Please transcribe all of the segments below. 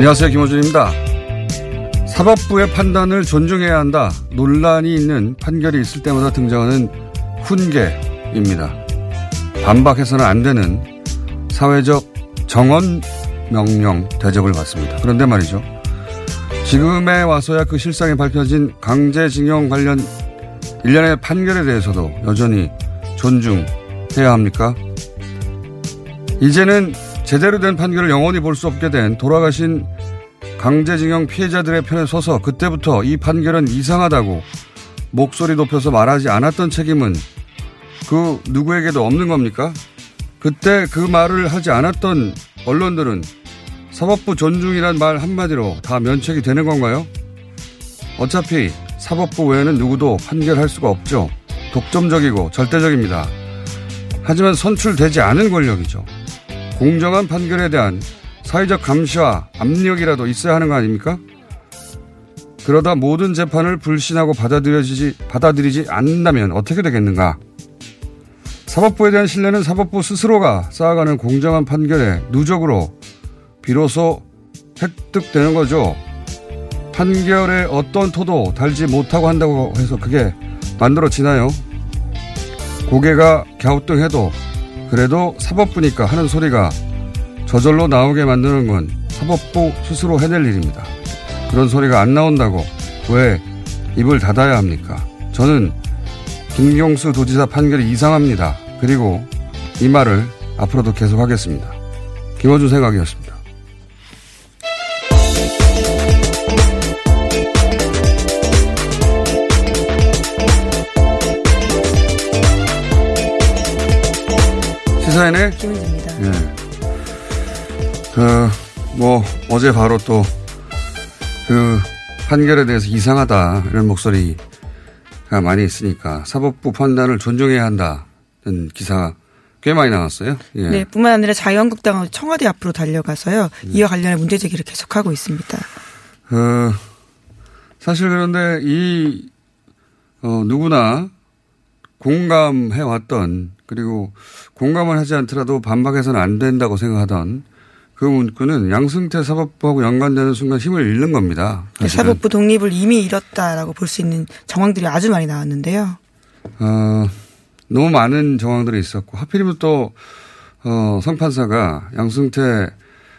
안녕하세요. 김호준입니다. 사법부의 판단을 존중해야 한다. 논란이 있는 판결이 있을 때마다 등장하는 훈계입니다. 반박해서는 안 되는 사회적 정언 명령 대접을 받습니다. 그런데 말이죠. 지금에 와서야 그 실상이 밝혀진 강제징용 관련 일련의 판결에 대해서도 여전히 존중해야 합니까? 이제는 제대로 된 판결을 영원히 볼 수 없게 된 돌아가신 강제징용 피해자들의 편에 서서 그때부터 이 판결은 이상하다고 목소리 높여서 말하지 않았던 책임은 그 누구에게도 없는 겁니까? 그때 그 말을 하지 않았던 언론들은 사법부 존중이란 말 한마디로 다 면책이 되는 건가요? 어차피 사법부 외에는 누구도 판결할 수가 없죠. 독점적이고 절대적입니다. 하지만 선출되지 않은 권력이죠. 공정한 판결에 대한 사회적 감시와 압력이라도 있어야 하는 거 아닙니까? 그러다 모든 재판을 불신하고 받아들여지지, 받아들이지 않는다면 어떻게 되겠는가? 사법부에 대한 신뢰는 사법부 스스로가 쌓아가는 공정한 판결에 누적으로 비로소 획득되는 거죠. 판결에 어떤 토도 달지 못하고 한다고 해서 그게 만들어지나요? 고개가 갸우뚱해도 그래도 사법부니까 하는 소리가 저절로 나오게 만드는 건 사법부 스스로 해낼 일입니다. 그런 소리가 안 나온다고 왜 입을 닫아야 합니까? 저는 김경수 도지사 판결이 이상합니다. 그리고 이 말을 앞으로도 계속하겠습니다. 김어준 생각이었습니다. 시사인의 김은지입니다. 예. 그, 뭐, 어제 바로 또, 그, 판결에 대해서 이상하다, 이런 목소리가 많이 있으니까, 사법부 판단을 존중해야 한다는 기사가 꽤 많이 나왔어요. 예. 네, 뿐만 아니라 자유한국당은 청와대 앞으로 달려가서요. 이와 관련해 문제 제기를 계속하고 있습니다. 그, 사실 그런데 이, 어, 누구나 공감해왔던, 그리고 공감을 하지 않더라도 반박해서는 안 된다고 생각하던 그 문구는 양승태 사법부하고 연관되는 순간 힘을 잃는 겁니다. 네, 사실은. 사법부 독립을 이미 잃었다라고 볼 수 있는 정황들이 아주 많이 나왔는데요. 어, 너무 많은 정황들이 있었고 하필이면 또 어, 성판사가 양승태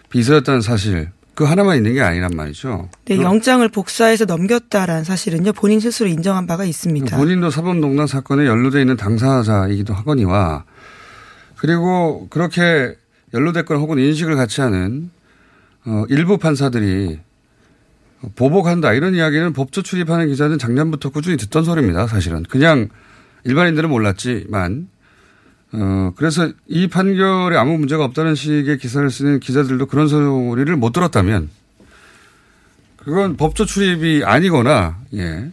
비서였다는 사실 그 하나만 있는 게 아니란 말이죠. 네, 영장을 복사해서 넘겼다라는 사실은요. 본인 스스로 인정한 바가 있습니다. 본인도 사법농단 사건에 연루돼 있는 당사자이기도 하거니와 그리고 그렇게 연루됐거나 혹은 인식을 같이 하는 어, 일부 판사들이 보복한다 이런 이야기는 법조 출입하는 기자는 작년부터 꾸준히 듣던 소리입니다. 사실은 그냥 일반인들은 몰랐지만 어, 그래서 이 판결에 아무 문제가 없다는 식의 기사를 쓰는 기자들도 그런 소리를 못 들었다면 그건 법조 출입이 아니거나 예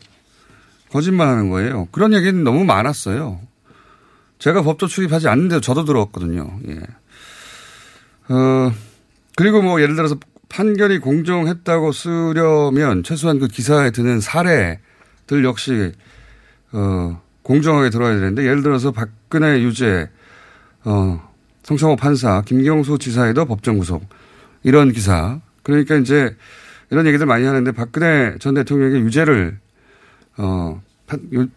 거짓말 하는 거예요. 그런 얘기는 너무 많았어요. 제가 법조 출입하지 않는데도 저도 들었거든요. 예. 어, 그리고 뭐 예를 들어서 판결이 공정했다고 쓰려면 최소한 그 기사에 드는 사례들 역시 어, 공정하게 들어야 되는데 예를 들어서 박근혜 유죄, 어, 성창호 판사, 김경수 지사에도 법정 구속 이런 기사. 그러니까 이제 이런 얘기들 많이 하는데 박근혜 전 대통령에게 유죄를 어,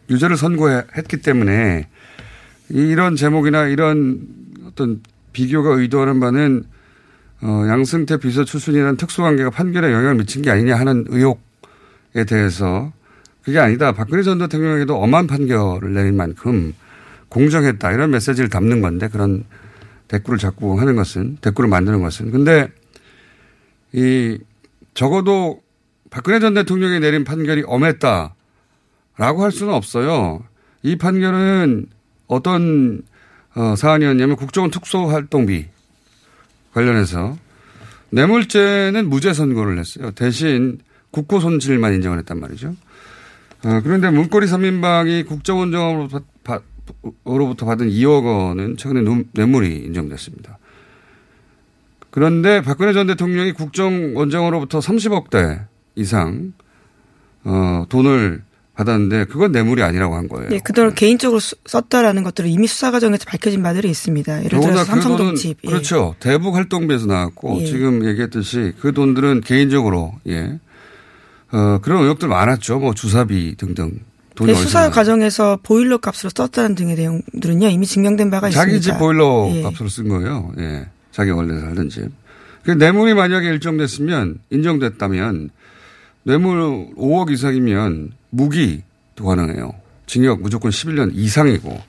유죄를 선고했기 때문에 이런 제목이나 이런 어떤 비교가 의도하는 바는 어, 양승태 비서 출신이라는 특수관계가 판결에 영향을 미친 게 아니냐 하는 의혹에 대해서 그게 아니다. 박근혜 전 대통령에게도 엄한 판결을 내린 만큼 공정했다. 이런 메시지를 담는 건데 그런 대꾸를 자꾸 하는 것은, 대꾸를 만드는 것은. 근데 이 적어도 박근혜 전 대통령이 내린 판결이 엄했다. 라고 할 수는 없어요. 이 판결은 어떤 어, 사안이었냐면 국정원 특수활동비 관련해서 뇌물죄는 무죄 선고를 했어요. 대신 국고 손실만 인정을 했단 말이죠. 어, 그런데 문고리 3인방이 국정원정으로부터 받은 2억 원은 최근에 뇌물이 인정됐습니다. 그런데 박근혜 전 대통령이 국정원장으로부터 30억 대 이상 어, 돈을 받았는데 그건 뇌물이 아니라고 한 거예요. 네, 그동안 개인적으로 썼다라는 것들은 이미 수사 과정에서 밝혀진 바들이 있습니다. 예를 들어서 그 삼성동 집. 예. 그렇죠. 대북 활동비에서 나왔고 예. 지금 얘기했듯이 그 돈들은 개인적으로 예. 어, 그런 의혹들 많았죠. 뭐 주사비 등등. 돈이 네, 수사 과정에서 보일러 값으로 썼다는 등의 내용들은요 이미 증명된 바가 자기 있습니다. 자기 집 보일러 예. 값으로 쓴 거예요. 예. 자기 원래 살던 집. 그 뇌물이 만약에 일정됐으면 인정됐다면 뇌물 5억 이상이면 무기도 가능해요. 징역 무조건 11년 이상이고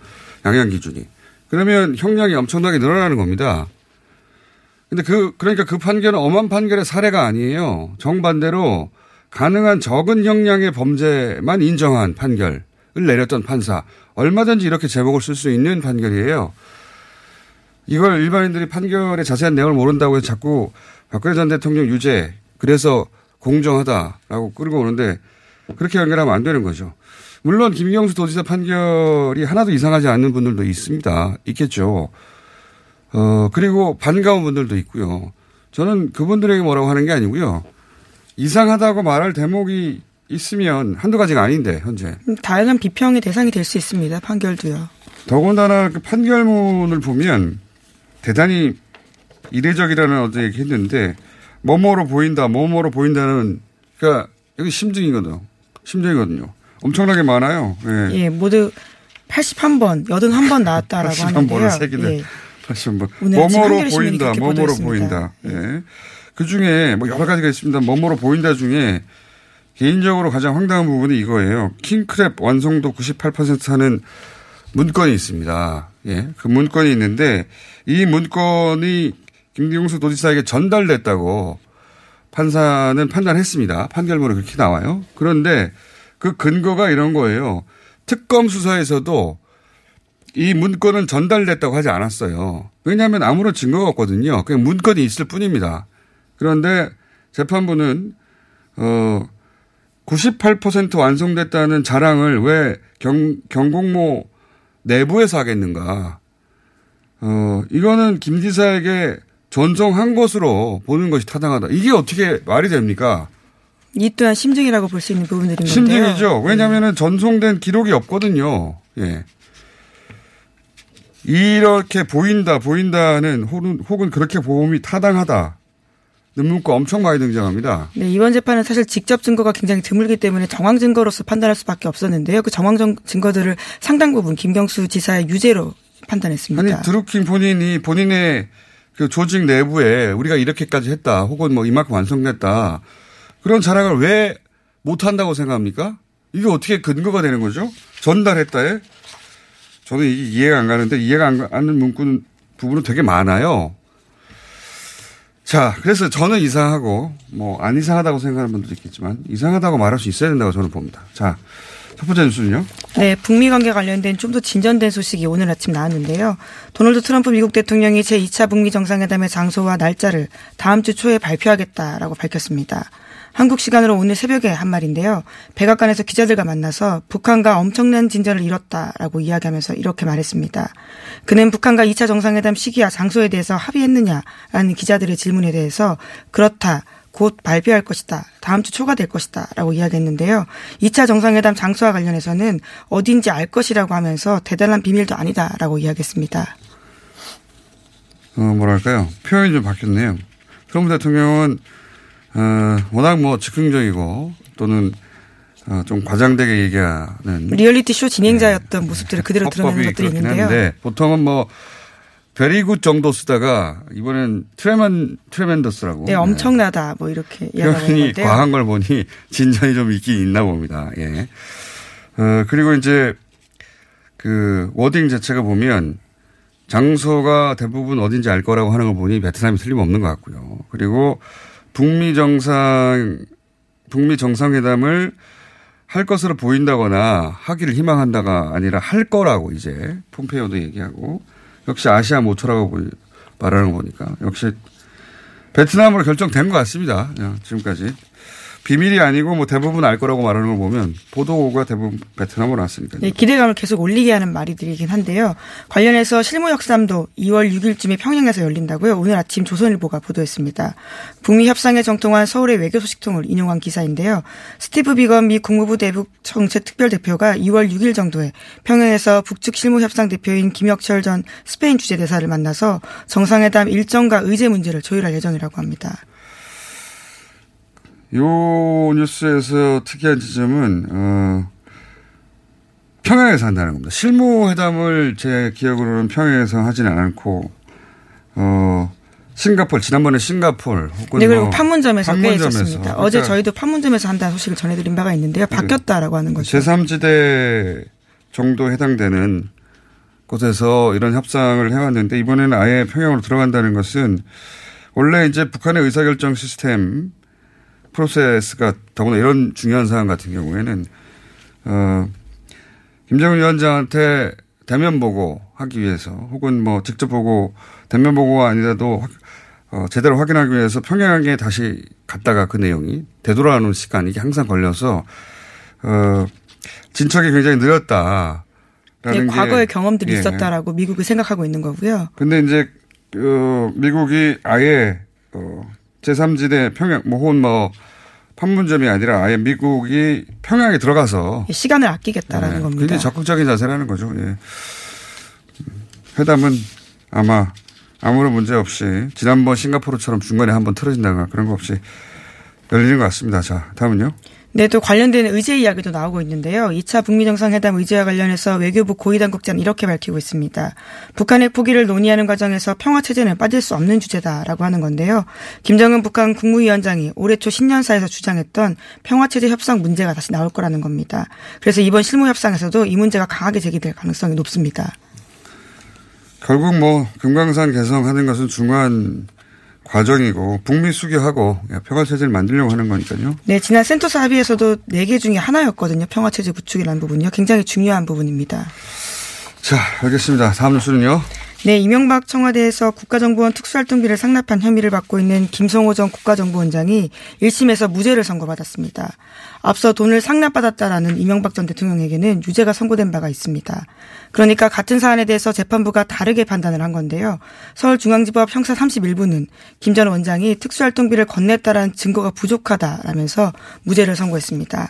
양형 기준이. 그러면 형량이 엄청나게 늘어나는 겁니다. 근데 그 그러니까 그 판결은 엄한 판결의 사례가 아니에요. 정반대로 가능한 적은 형량의 범죄만 인정한 판결을 내렸던 판사. 얼마든지 이렇게 제목을 쓸 수 있는 판결이에요. 이걸 일반인들이 판결의 자세한 내용을 모른다고 해서 자꾸 박근혜 전 대통령 유죄 그래서 공정하다라고 끌고 오는데 그렇게 연결하면 안 되는 거죠. 물론 김경수 도지사 판결이 하나도 이상하지 않는 분들도 있습니다. 있겠죠. 어, 그리고 반가운 분들도 있고요. 저는 그분들에게 뭐라고 하는 게 아니고요. 이상하다고 말할 대목이 있으면 한두 가지가 아닌데, 현재. 음, 다양한 비평의 대상이 될 수 있습니다. 판결도요. 더군다나 그 판결문을 보면 대단히 이례적이라는 어제 얘기 했는데, 뭐뭐로 보인다, 뭐뭐로 보인다는, 그러니까 여기 심증이거든요. 심증이거든요. 엄청나게 많아요. 예. 예, 모두 81번, 81번 나왔다라고 81번을 하는데요. 81번을 새기네. 예. 81번. 뭐뭐로 보인다, 뭐뭐로 보인다. 예. 예. 그 중에 뭐 여러 가지가 있습니다. 뭐뭐로 보인다 중에 개인적으로 가장 황당한 부분이 이거예요. 킹크랩 완성도 98% 하는 문건이 있습니다. 예. 그 문건이 있는데 이 문건이 김경수 도지사에게 전달됐다고 판사는 판단했습니다. 판결문에 그렇게 나와요. 그런데 그 근거가 이런 거예요. 특검 수사에서도 이 문건은 전달됐다고 하지 않았어요. 왜냐하면 아무런 증거가 없거든요. 그냥 문건이 있을 뿐입니다. 그런데 재판부는 어 98% 완성됐다는 자랑을 왜 경, 경공모 내부에서 하겠는가. 어, 이거는 김 지사에게 전송한 것으로 보는 것이 타당하다. 이게 어떻게 말이 됩니까? 이 또한 심증이라고 볼 수 있는 부분들인 데 심증이죠. 왜냐하면 전송된 기록이 없거든요. 예. 이렇게 보인다, 보인다는 혹은, 혹은 그렇게 보험이 타당하다. 문과 엄청 많이 등장합니다. 네, 이번 재판은 사실 직접 증거가 굉장히 드물기 때문에 정황 증거로서 판단할 수밖에 없었는데요. 그 정황 증거들을 상당 부분 김경수 지사의 유죄로 판단했습니다. 아니 드루킹 본인이 본인의 그 조직 내부에 우리가 이렇게까지 했다, 혹은 뭐 이만큼 완성됐다 그런 자랑을 왜 못한다고 생각합니까? 이게 어떻게 근거가 되는 거죠? 전달했다에 저는 이게 이해가 안 가는데 이해가 안 가는 문구는 부분은 되게 많아요. 자, 그래서 저는 이상하고 뭐 안 이상하다고 생각하는 분들도 있겠지만 이상하다고 말할 수 있어야 된다고 저는 봅니다. 자, 첫 번째 뉴스는요? 네, 북미 관계 관련된 좀 더 진전된 소식이 오늘 아침 나왔는데요. 도널드 트럼프 미국 대통령이 제2차 북미 정상회담의 장소와 날짜를 다음 주 초에 발표하겠다라고 밝혔습니다. 한국 시간으로 오늘 새벽에 한 말인데요. 백악관에서 기자들과 만나서 북한과 엄청난 진전을 이뤘다라고 이야기하면서 이렇게 말했습니다. 그는 북한과 2차 정상회담 시기와 장소에 대해서 합의했느냐라는 기자들의 질문에 대해서 그렇다. 곧 발표할 것이다. 다음 주 초가 될 것이다. 라고 이야기했는데요. 2차 정상회담 장소와 관련해서는 어딘지 알 것이라고 하면서 대단한 비밀도 아니다. 라고 이야기했습니다. 어, 뭐랄까요. 표현이 좀 바뀌었네요. 트럼프 대통령은 어, 워낙 뭐 즉흥적이고 또는 어, 좀 과장되게 얘기하는 리얼리티 쇼 진행자였던 모습들을 그대로 드러내는 것들이 있는데요. 한데 보통은 뭐 very good 정도 쓰다가 이번엔 tremen tremendous라고 네, 엄청나다 뭐 이렇게 표현이 건데요. 과한 걸 보니 진전이 좀 있긴 있나 봅니다. 예. 어, 그리고 이제 그 워딩 자체가 보면 장소가 대부분 어딘지 알 거라고 하는 걸 보니 베트남이 틀림없는 것 같고요. 그리고 북미 정상, 북미 정상회담을 할 것으로 보인다거나 하기를 희망한다가 아니라 할 거라고 이제 폼페이오도 얘기하고 역시 아시아 모토라고 말하는 거 보니까 역시 베트남으로 결정된 것 같습니다. 야, 지금까지. 비밀이 아니고 뭐 대부분 알 거라고 말하는 걸 보면 보도가 대부분 베트남으로 났으니까요. 네, 기대감을 계속 올리게 하는 말이들이긴 한데요. 관련해서 실무 역삼도 2월 6일쯤에 평양에서 열린다고요. 오늘 아침 조선일보가 보도했습니다. 북미 협상에 정통한 서울의 외교 소식통을 인용한 기사인데요. 스티브 비건 미 국무부 대북 정책 특별 대표가 2월 6일 정도에 평양에서 북측 실무 협상 대표인 김혁철 전 스페인 주재 대사를 만나서 정상회담 일정과 의제 문제를 조율할 예정이라고 합니다. 요 뉴스에서 특이한 지점은 어, 평양에서 한다는 겁니다. 실무 회담을 제 기억으로는 평양에서 하지는 않고 어, 싱가폴 지난번에 싱가폴 혹은 네, 그리고 뭐 판문점에서 꽤. 있었습니다. 어제 그러니까 저희도 판문점에서 한다는 소식을 전해드린 바가 있는데요. 바뀌었다라고 하는 거죠. 제3지대 정도 해당되는 곳에서 이런 협상을 해왔는데 이번에는 아예 평양으로 들어간다는 것은 원래 이제 북한의 의사결정 시스템 프로세스가 더구나 이런 중요한 사안 같은 경우에는 어 김정은 위원장한테 대면 보고 하기 위해서 혹은 뭐 직접 보고 대면 보고가 아니라도 확- 어, 제대로 확인하기 위해서 평양에 다시 갔다가 그 내용이 되돌아오는 시간이 이게 항상 걸려서 어 진척이 굉장히 느렸다. 네, 과거의 경험들이 예. 있었다라고 미국이 생각하고 있는 거고요. 근데 이제 어, 미국이 아예 어, 제3지대 평양 뭐 혹은 뭐 판문점이 아니라 아예 미국이 평양에 들어가서 시간을 아끼겠다라는 네, 겁니다. 굉장히 적극적인 자세라는 거죠. 예. 회담은 아마 아무런 문제 없이 지난번 싱가포르처럼 중간에 한번 틀어진다거나 그런 거 없이 열리는 것 같습니다. 자, 다음은요. 네, 또 관련된 의제 이야기도 나오고 있는데요. 2차 북미 정상회담 의제와 관련해서 외교부 고위 당국자는 이렇게 밝히고 있습니다. 북한의 포기를 논의하는 과정에서 평화 체제는 빠질 수 없는 주제다라고 하는 건데요. 김정은 북한 국무위원장이 올해 초 신년사에서 주장했던 평화 체제 협상 문제가 다시 나올 거라는 겁니다. 그래서 이번 실무 협상에서도 이 문제가 강하게 제기될 가능성이 높습니다. 결국 뭐 금강산 개성하는 것은 중요한 과정이고 북미 수교하고 평화 체제를 만들려고 하는 거니까요. 네, 지난 센토사 합의에서도 4개 중에 하나였거든요. 평화 체제 구축이라는 부분이요. 굉장히 중요한 부분입니다. 자, 알겠습니다. 다음 뉴스는요. 네, 이명박 청와대에서 국가정보원 특수활동비를 상납한 혐의를 받고 있는 김성호 전 국가정보원장이 1심에서 무죄를 선고받았습니다. 앞서 돈을 상납받았다라는 이명박 전 대통령에게는 유죄가 선고된 바가 있습니다. 그러니까 같은 사안에 대해서 재판부가 다르게 판단을 한 건데요. 서울중앙지법 형사 31부는 김 전 원장이 특수활동비를 건넸다라는 증거가 부족하다라면서 무죄를 선고했습니다.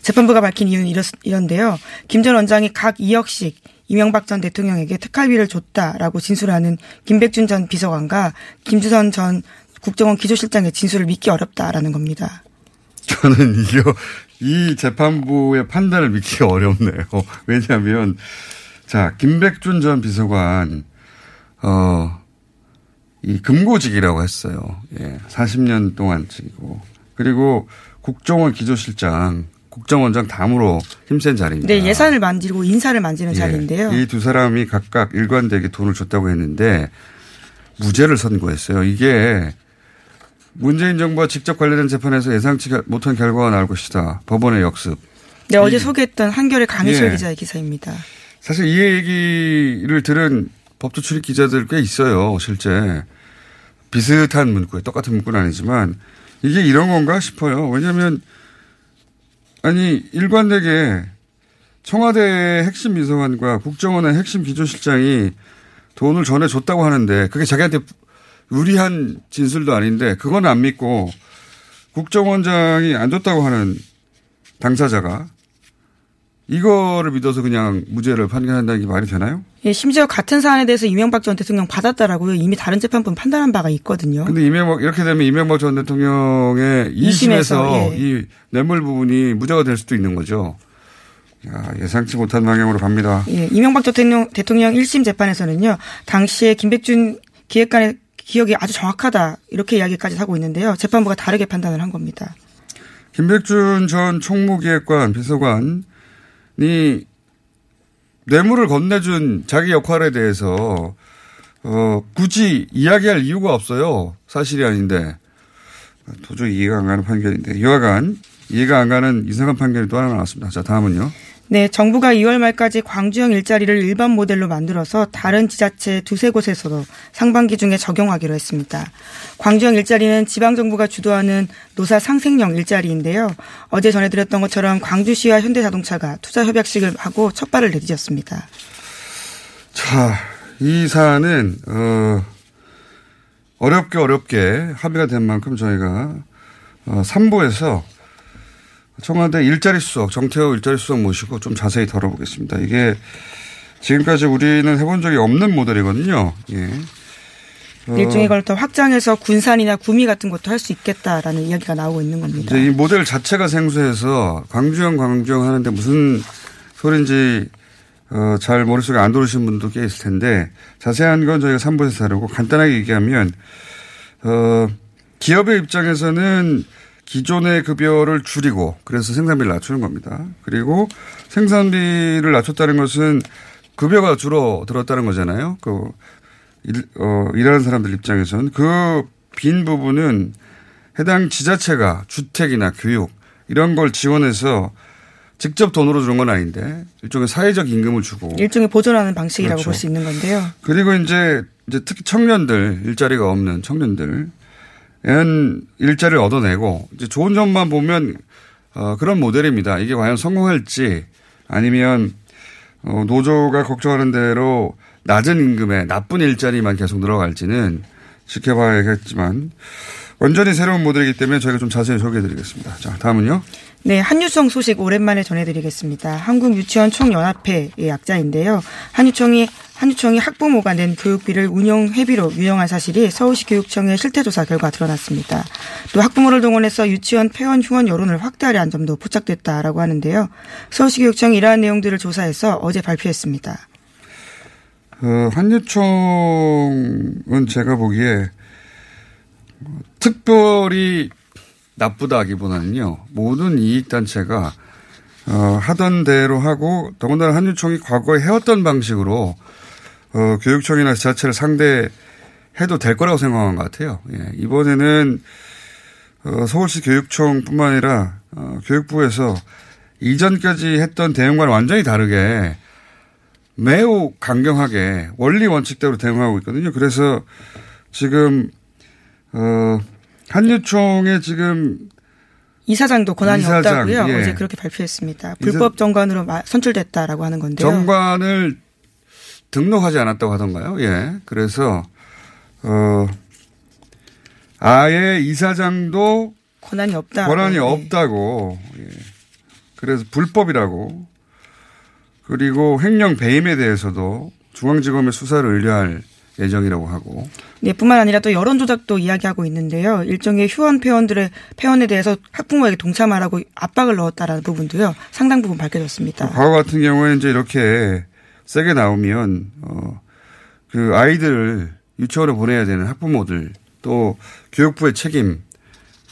재판부가 밝힌 이유는 이렇, 이런데요. 김 전 원장이 각 2억씩 이명박 전 대통령에게 특활비를 줬다라고 진술하는 김백준 전 비서관과 김주선 전 국정원 기조실장의 진술을 믿기 어렵다라는 겁니다. 저는 이거 이 재판부의 판단을 믿기가 어렵네요. 왜냐하면 자 김백준 전 비서관 어이 금고직이라고 했어요. 예, 40년 동안 직이고 그리고 국정원 기조실장 국정원장 담으로 힘센 자리입니다. 네, 예산을 만지고 인사를 만지는 자리인데요. 이 두 사람이 각각 일관되게 돈을 줬다고 했는데 무죄를 선고했어요. 이게 문재인 정부와 직접 관련된 재판에서 예상치 못한 결과가 나올 것이다. 법원의 역습. 네, 어제 소개했던 한겨레 강희철 예. 기자의 기사입니다. 사실 이 얘기를 들은 법조 출입 기자들 꽤 있어요. 실제 비슷한 문구에 똑같은 문구는 아니지만 이게 이런 건가 싶어요. 왜냐하면 아니 일관되게 청와대 핵심 비서관과 국정원의 핵심 기조실장이 돈을 전해 줬다고 하는데 그게 자기한테 유리한 진술도 아닌데 그건 안 믿고 국정원장이 안 줬다고 하는 당사자가 이거를 믿어서 그냥 무죄를 판결한다는 게 말이 되나요? 예, 심지어 같은 사안에 대해서 이명박 전 대통령 받았다라고요. 이미 다른 재판부는 판단한 바가 있거든요. 근데 이명박 이렇게 되면 이명박 전 대통령의 2심에서 예. 이 뇌물 부분이 무죄가 될 수도 있는 거죠. 야, 예상치 못한 방향으로 갑니다. 예, 이명박 대통령 대통령 1심 재판에서는요. 당시에 김백준 기획관의 기억이 아주 정확하다 이렇게 이야기까지 하고 있는데요. 재판부가 다르게 판단을 한 겁니다. 김백준 전 총무기획관 비서관 이 뇌물을 건네준 자기 역할에 대해서 어, 굳이 이야기할 이유가 없어요. 사실이 아닌데. 도저히 이해가 안 가는 판결인데. 여하간 이해가 안 가는 이상한 판결이 또 하나 나왔습니다. 자, 다음은요. 네, 정부가 2월 말까지 광주형 일자리를 일반 모델로 만들어서 다른 지자체 두세 곳에서도 상반기 중에 적용하기로 했습니다. 광주형 일자리는 지방정부가 주도하는 노사 상생형 일자리인데요. 어제 전해드렸던 것처럼 광주시와 현대자동차가 투자 협약식을 하고 첫 발을 내디뎠습니다. 자, 이 사안은 어, 어렵게 어렵게 합의가 된 만큼 저희가 어, 3부에서 청와대 일자리 수석, 정태호 일자리 수석 모시고 좀 자세히 다뤄보겠습니다. 이게 지금까지 우리는 해본 적이 없는 모델이거든요. 예. 어. 일종의 걸 더 확장해서 군산이나 구미 같은 것도 할 수 있겠다라는 이야기가 나오고 있는 겁니다. 이 모델 자체가 생소해서 광주형 광주형 하는데 무슨 소리인지 어, 잘 머릿속에 안 들어오신 분도 꽤 있을 텐데 자세한 건 저희가 3부에서 다루고 간단하게 얘기하면 어, 기업의 입장에서는 기존의 급여를 줄이고 그래서 생산비를 낮추는 겁니다. 그리고 생산비를 낮췄다는 것은 급여가 줄어들었다는 거잖아요. 그 일, 어, 일하는 사람들 입장에서는 그빈 부분은 해당 지자체가 주택이나 교육 이런 걸 지원해서 직접 돈으로 주는 건 아닌데 일종의 사회적 임금을 주고 일종의 보존하는 방식이라고 그렇죠. 볼수 있는 건데요. 그리고 이제 이제 특히 청년들 일자리가 없는 청년들 은 일자리를 얻어내고 이제 좋은 점만 보면 어, 그런 모델입니다. 이게 과연 성공할지 아니면 어, 노조가 걱정하는 대로 낮은 임금에 나쁜 일자리만 계속 늘어갈지는 지켜봐야겠지만 완전히 새로운 모델이기 때문에 저희가 좀 자세히 소개해드리겠습니다. 자, 다음은요. 네, 한유총 소식 오랜만에 전해드리겠습니다. 한국유치원 총연합회의 약자인데요. 한유총이 한유총이 학부모가 낸 교육비를 운영 회비로 유용한 사실이 서울시 교육청의 실태조사 결과 드러났습니다. 또 학부모를 동원해서 유치원 폐원 후원 여론을 확대하려는 점도 포착됐다라고 하는데요. 서울시 교육청이 이러한 내용들을 조사해서 어제 발표했습니다. 그 한유총은 제가 보기에 특별히 나쁘다기보다는요 모든 이익단체가 어, 하던 대로 하고 더군다나 한유총이 과거에 해왔던 방식으로 어, 교육청이나 지자체를 상대해도 될 거라고 생각한 것 같아요. 예, 이번에는 어, 서울시 교육청뿐만 아니라 어, 교육부에서 이전까지 했던 대응과는 완전히 다르게 매우 강경하게 원리 원칙대로 대응하고 있거든요. 그래서 지금 어 한유총의 지금 이사장도 권한이 이사장, 없다고요. 예. 어제 그렇게 발표했습니다. 불법 정관으로 선출됐다라고 하는 건데요. 정관을 등록하지 않았다고 하던가요? 예. 그래서 어 아예 이사장도 권한이 없다. 권한이 네. 없다고. 예. 그래서 불법이라고. 그리고 횡령 배임에 대해서도 중앙지검에 수사를 의뢰할 예정이라고 하고. 네, 뿐만 아니라 또 여론 조작도 이야기하고 있는데요. 일종의 휴원 폐원들의 폐원에 대해서 학부모에게 동참하라고 압박을 넣었다라는 부분도요. 상당 부분 밝혀졌습니다. 과거 같은 경우에 이제 이렇게 세게 나오면 어그 아이들을 유치원에 보내야 되는 학부모들 또 교육부의 책임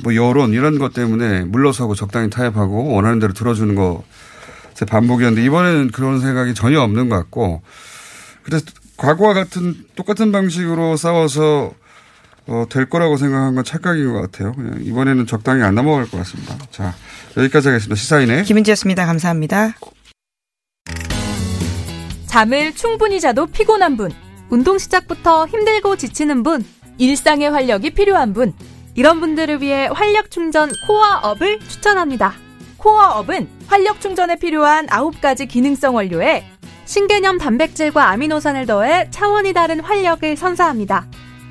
뭐 여론 이런 것 때문에 물러서고 적당히 타협하고 원하는 대로 들어주는 거제 반복이었는데 이번에는 그런 생각이 전혀 없는 것 같고 그래서 과거와 같은 똑같은 방식으로 싸워서 어, 될 거라고 생각한 건 착각인 것 같아요. 이번에는 적당히 안 넘어갈 것 같습니다. 자 여기까지 하겠습니다. 시사인의 김은지였습니다. 감사합니다. 잠을 충분히 자도 피곤한 분, 운동 시작부터 힘들고 지치는 분, 일상의 활력이 필요한 분, 이런 분들을 위해 활력 충전 코어업을 추천합니다. 코어업은 활력 충전에 필요한 9가지 기능성 원료에 신개념 단백질과 아미노산을 더해 차원이 다른 활력을 선사합니다.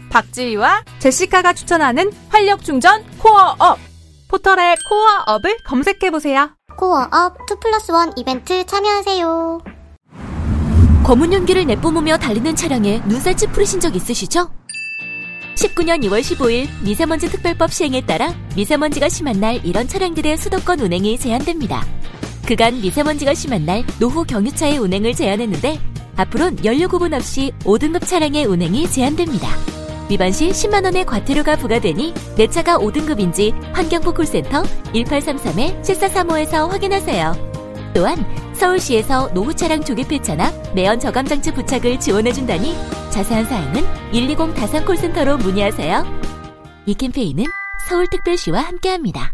박지희와 제시카가 추천하는 활력 충전 코어업. 포털에 코어업을 검색해보세요. 코어업 2 플러스 1 이벤트 참여하세요. 검은 연기를 내뿜으며 달리는 차량에 눈살 찌푸리신 적 있으시죠? 19년 2월 15일 미세먼지 특별법 시행에 따라 미세먼지가 심한 날 이런 차량들의 수도권 운행이 제한됩니다. 그간 미세먼지가 심한 날 노후 경유차의 운행을 제한했는데 앞으로는 연료 구분 없이 5등급 차량의 운행이 제한됩니다. 위반 시 10만 원의 과태료가 부과되니 내 차가 5등급인지 환경부 콜센터 1833-7435에서 확인하세요. 또한 서울시에서 노후 차량 조기 폐차나 매연 저감 장치 부착을 지원해 준다니 자세한 사항은 120 다산 콜센터로 문의하세요. 이 캠페인은 서울특별시와 함께합니다.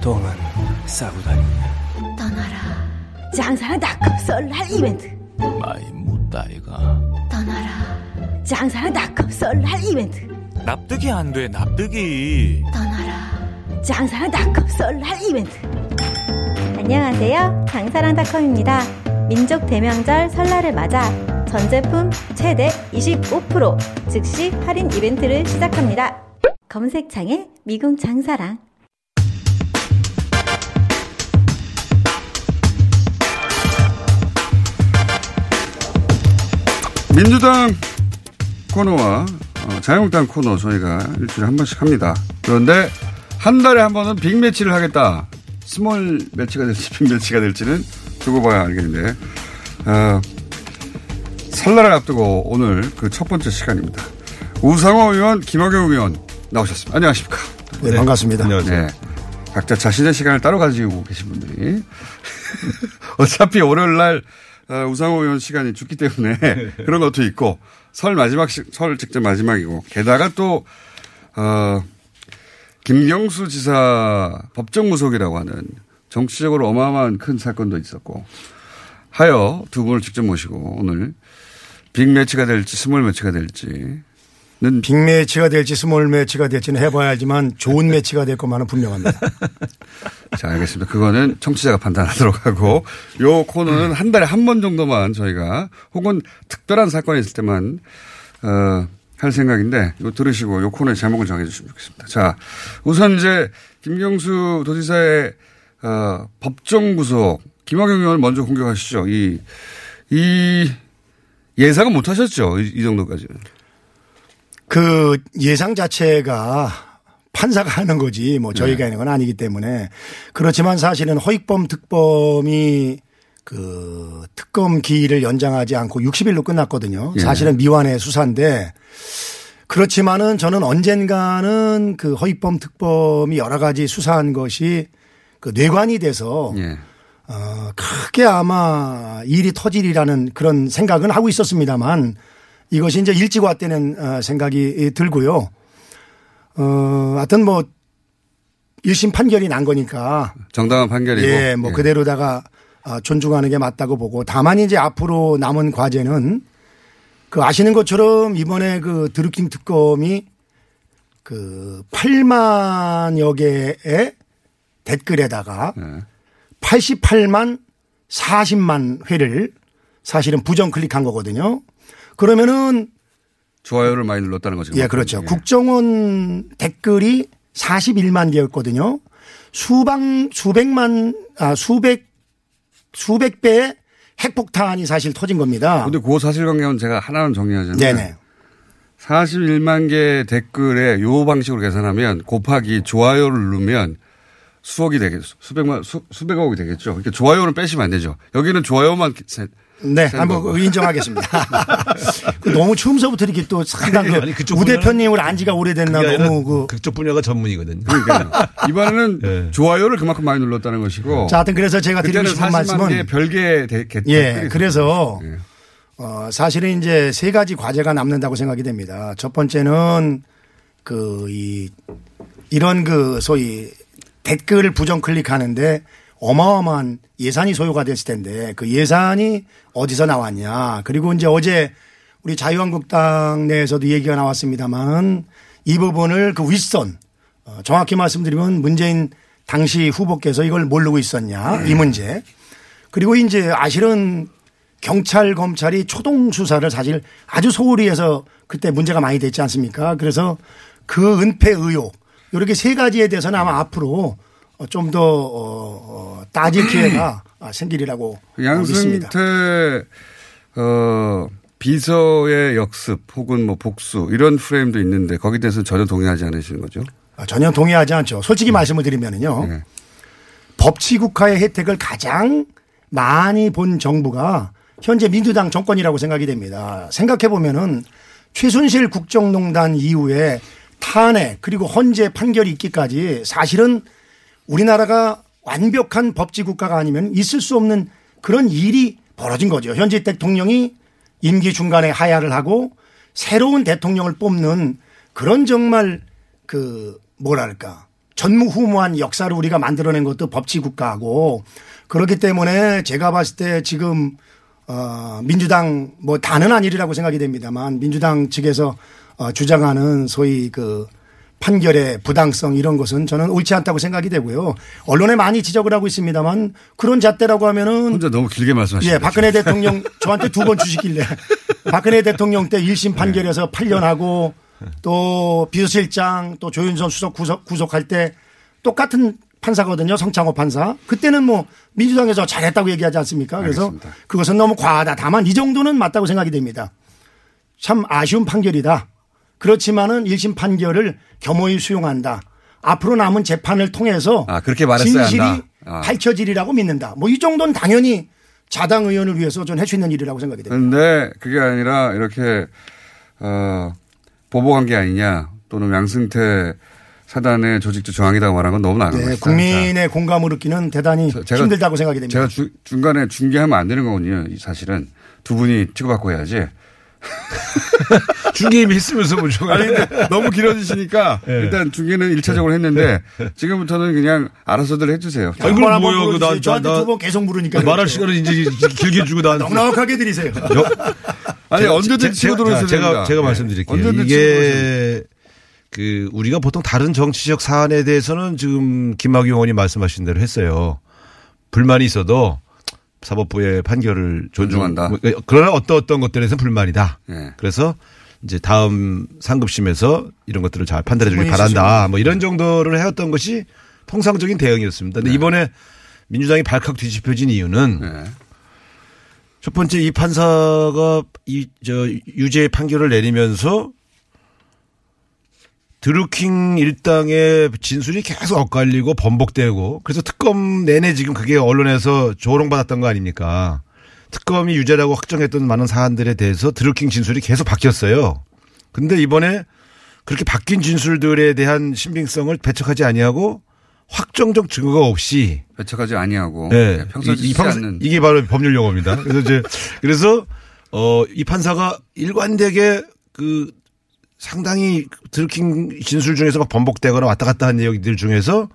똥은 싸고 다니냐 떠나라. 장사랑닷컴 설날 이벤트. 마이 묵었다 아이가. 떠나라. 장사랑닷컴 설날 이벤트. 납득이 안 돼 납득이. 떠나라. 장사랑닷컴 설날 이벤트. 안녕하세요. 장사랑닷컴입니다. 민족 대명절 설날을 맞아 전 제품 최대 25% 즉시 할인 이벤트를 시작합니다. 검색창에 미궁 장사랑 민주당 코너와 어, 자유한국당 코너 저희가 일주일에 한 번씩 합니다. 그런데 한 달에 한 번은 빅매치를 하겠다. small match가 될지 빅매치가 될지는 두고 봐야 알겠는데 어, 설날을 앞두고 오늘 그 첫 번째 시간입니다. 우상호 의원, 김학용 의원 나오셨습니다. 안녕하십니까? 네, 반갑습니다. 네. 각자 자신의 시간을 따로 가지고 계신 분들이 어차피 월요일 날 어, 우상호 의원 시간이 죽기 때문에 그런 것도 있고 설 마지막 시, 설 직전 마지막이고 게다가 또 어, 김경수 지사 법정 구속이라고 하는 정치적으로 어마어마한 큰 사건도 있었고 하여 두 분을 직접 모시고 오늘 빅 매치가 될지 small 매치가 될지 빅매치가 될지 small 매치가 될지는 해봐야 지만 좋은 매치가 될 것만은 분명합니다. 자, 알겠습니다. 그거는 청취자가 판단하도록 하고 요 코너는 한 달에 한 번 정도만 저희가 혹은 특별한 사건이 있을 때만 어, 할 생각인데 이거 들으시고 요 코너의 제목을 정해 주시면 좋겠습니다. 자, 우선 이제 김경수 도지사의 어, 법정 구속 김학용 의원을 먼저 공격하시죠. 이, 이 예상은 못 하셨죠. 이, 이 정도까지는. 그 예상 자체가 판사가 하는 거지 뭐 저희가 네. 하는 건 아니기 때문에 그렇지만 사실은 허익범 특범이 그 특검 기일을 연장하지 않고 60일로 끝났거든요. 예. 사실은 미완의 수사인데 그렇지만은 저는 언젠가는 그 허익범 특범이 여러 가지 수사한 것이 그 뇌관이 돼서 예. 어, 크게 아마 일이 터질이라는 그런 생각은 하고 있었습니다만 이것이 이제 일찍 왔다는 어, 생각이 들고요. 어, 하여튼 뭐 1심 판결이 난 거니까 정당한 판결이고. 예, 뭐 그대로다가 아, 존중하는 게 맞다고 보고 다만 이제 앞으로 남은 과제는 그 아시는 것처럼 이번에 그 드루킹 특검이 그 8만여 개의 댓글에다가 네. 88만 40만 회를 사실은 부정 클릭한 거거든요. 그러면은 좋아요를 많이 눌렀다는 거죠. 예, 그렇죠. 국정원 댓글이 41만 개였거든요. 수방 수백만 아 수백 수백 배의 핵폭탄이 사실 터진 겁니다. 근데 그 사실관계는 제가 하나는 정리하자면. 네네. 41만 개 댓글에 요 방식으로 계산하면 곱하기 좋아요를 누르면 수억이 되겠죠. 수백만, 수, 수백억이 되겠죠. 이렇게 좋아요는 빼시면 안 되죠. 여기는 좋아요만 세- 네, 센 한번. 인정하겠습니다. 그 너무 처음서부터 이렇게 또 상당히 아니, 그쪽 우 대표님을 안 지가 오래됐나 그게 아니라 너무 그. 그쪽 분야가 전문이거든요. 그러니까요. 이번에는 예. 좋아요를 그만큼 많이 눌렀다는 것이고. 자, 하여튼 그래서 제가 드리고 싶은 40만 말씀은 개 별개 대, 개, 예, 댓글이 그래서. 예. 어, 사실은 이제 세 가지 과제가 남는다고 생각이 됩니다. 첫 번째는 그, 이, 이런 그 소위 댓글을 부정 클릭하는데 어마어마한 예산이 소요가 됐을 텐데 그 예산이 어디서 나왔냐. 그리고 이제 어제 우리 자유한국당 내에서도 얘기가 나왔습니다만 이 부분을 그 윗선 어, 정확히 말씀드리면 문재인 당시 후보께서 이걸 모르고 있었냐 이 문제. 그리고 이제 아실은 경찰 검찰이 초동 수사를 사실 아주 소홀히 해서 그때 문제가 많이 됐지 않습니까? 그래서 그 은폐 의혹 이렇게 세 가지에 대해서는 아마 앞으로 좀더 어, 따질 기회가 생기리라고 믿습니다. 양승태 어, 비서의 역습 혹은 뭐 복수 이런 프레임도 있는데 거기에 대해서는 전혀 동의하지 않으시는 거죠? 아, 전혀 동의하지 않죠. 솔직히 말씀을 드리면은요. 네. 법치국가의 혜택을 가장 많이 본 정부가 현재 민주당 정권이라고 생각이 됩니다. 생각해 보면은 최순실 국정농단 이후에 탄핵 그리고 헌재 판결이 있기까지 사실은 우리나라가 완벽한 법치 국가가 아니면 있을 수 없는 그런 일이 벌어진 거죠. 현재 대통령이 임기 중간에 하야를 하고 새로운 대통령을 뽑는 그런 정말 그 뭐랄까 전무후무한 역사를 우리가 만들어낸 것도 법치 국가고 그렇기 때문에 제가 봤을 때 지금 어 민주당 뭐 다는 아니리라고 생각이 됩니다만 민주당 측에서 어 주장하는 소위 그 판결의 부당성 이런 것은 저는 옳지 않다고 생각이 되고요. 언론에 많이 지적을 하고 있습니다만 그런 잣대라고 하면은 혼자 너무 길게 말씀하시죠. 예, 박근혜 대통령 저한테 두 번 주시길래 박근혜 대통령 때 1심 판결에서 8년 하고 또 비서실장 또 조윤선 수석 구속, 구속할 때 똑같은 판사거든요. 성창호 판사. 그때는 뭐 민주당에서 잘했다고 얘기하지 않습니까? 그래서 알겠습니다. 그것은 너무 과하다. 다만 이 정도는 맞다고 생각이 됩니다. 참 아쉬운 판결이다. 그렇지만은 1심 판결을 겸허히 수용한다. 앞으로 남은 재판을 통해서 아, 그렇게 진실이. 아. 밝혀지리라고 믿는다. 뭐 이 정도는 당연히 자당 의원을 위해서 전 할 수 있는 일이라고 생각이 됩니다. 그런데 그게 아니라 이렇게 어, 보복한 게 아니냐 또는 양승태 사단의 조직적 저항이라고 말한 건 너무 나간 네, 것이다. 국민의 공감을 얻기는 대단히 자, 제가- 힘들다고 생각이 됩니다. 제가 주- 중간에 중계하면 안 되는 거군요. 이 사실은 두 분이 치고받고 해야지. 중계 이미 했으면서 뭐 좀. 아니 근데 너무 길어지시니까 예. 일단 중계는 일차적으로 했는데 지금부터는 그냥 알아서들 해주세요. 아니, 그걸 한번 뭐예요? 그 나-. 저한테 나- 나- 두번 계속 물으니까 말할 그렇죠. 시간을 이제 길게 주고 나한테. 넉넉하게 드리세요. 아니 제가- 언제든지 제- 치고 제가- 들어오셔야 제가. 제가 예. 말씀드릴게요. 언제든지 들어오셔야 이게 그 우리가 보통 다른 정치적 사안에 대해서는 지금 김학의 의원이 말씀하신 대로 했어요. 불만이 있어도 사법부의 판결을 존중한다. 존중- 뭐, 그러나 어떤 어떤 것들에서 불만이다. 예. 그래서 이제 다음 상급심에서 이런 것들을 잘 판단해 주길 바란다. 뭐 이런 정도를 해왔던 것이 통상적인 대응이었습니다. 네. 근데 이번에 민주당이 발칵 뒤집혀진 이유는 예. 첫 번째 이 판사가 이 저 유죄 판결을 내리면서 드루킹 일당의 진술이 계속 엇갈리고 번복되고 그래서 특검 내내 지금 그게 언론에서 조롱받았던 거 아닙니까? 특검이 유죄라고 확정했던 많은 사안들에 대해서 드루킹 진술이 계속 바뀌었어요. 근데 이번에 그렇게 바뀐 진술들에 대한 신빙성을 배척하지 아니하고 확정적 증거가 없이 배척하지 아니하고 네. 예, 평소에 이- 이 않는 이게 바로 법률 용어입니다. 그래서 이제 그래서 어 이 판사가 일관되게 그 상당히 드루킹 진술 중에서 막 번복되거나 왔다 갔다 한 내용들 중에서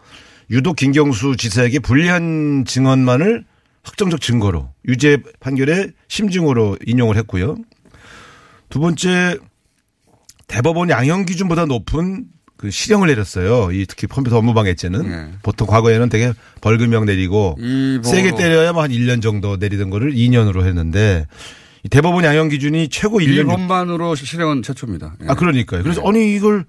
유독 김경수 지사에게 불리한 증언만을 확정적 증거로 유죄 판결의 심증으로 인용을 했고요. 두 번째 대법원 양형 기준보다 높은 그 실형을 내렸어요. 이 특히 컴퓨터 업무방해죄는 네. 보통 과거에는 되게 벌금형 내리고 이 뭐- 세게 때려야 뭐 한 1년 정도 내리던 거를 2년으로 했는데 이 대법원 양형 기준이 최고 1년. 일본만으로 실형은 최초입니다. 예. 아 그러니까요. 그래서 아니 이걸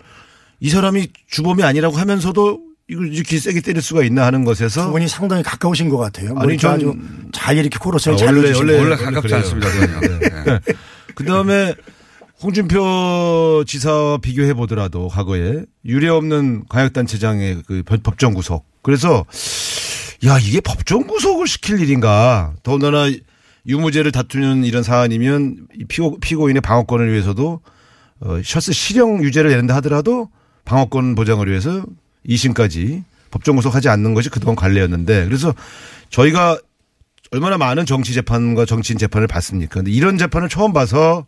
이 사람이 주범이 아니라고 하면서도 이걸 이렇게 세게 때릴 수가 있나 하는 것에서 두 분이 상당히 가까우신 것 같아요. 아니, 전- 아주 잘 이렇게 코러스를 아, 잘 원래-. 원래- 원래 가깝지 그래요. 않습니다. 그럼요. 예. 그 다음에 홍준표 지사와 비교해 보더라도 과거에 유례 없는 광역단체장의 그 법- 법정 구속. 그래서 야 이게 법정 구속을 시킬 일인가. 더군다나 유무죄를 다투는 이런 사안이면 이 피고, 피고인의 방어권을 위해서도 어, 셔츠 실형 유죄를 내린다 하더라도 방어권 보장을 위해서 2심까지 법정 구속하지 않는 것이 그동안 관례였는데 그래서 저희가 얼마나 많은 정치 재판과 정치인 재판을 봤습니까? 근데 이런 재판을 처음 봐서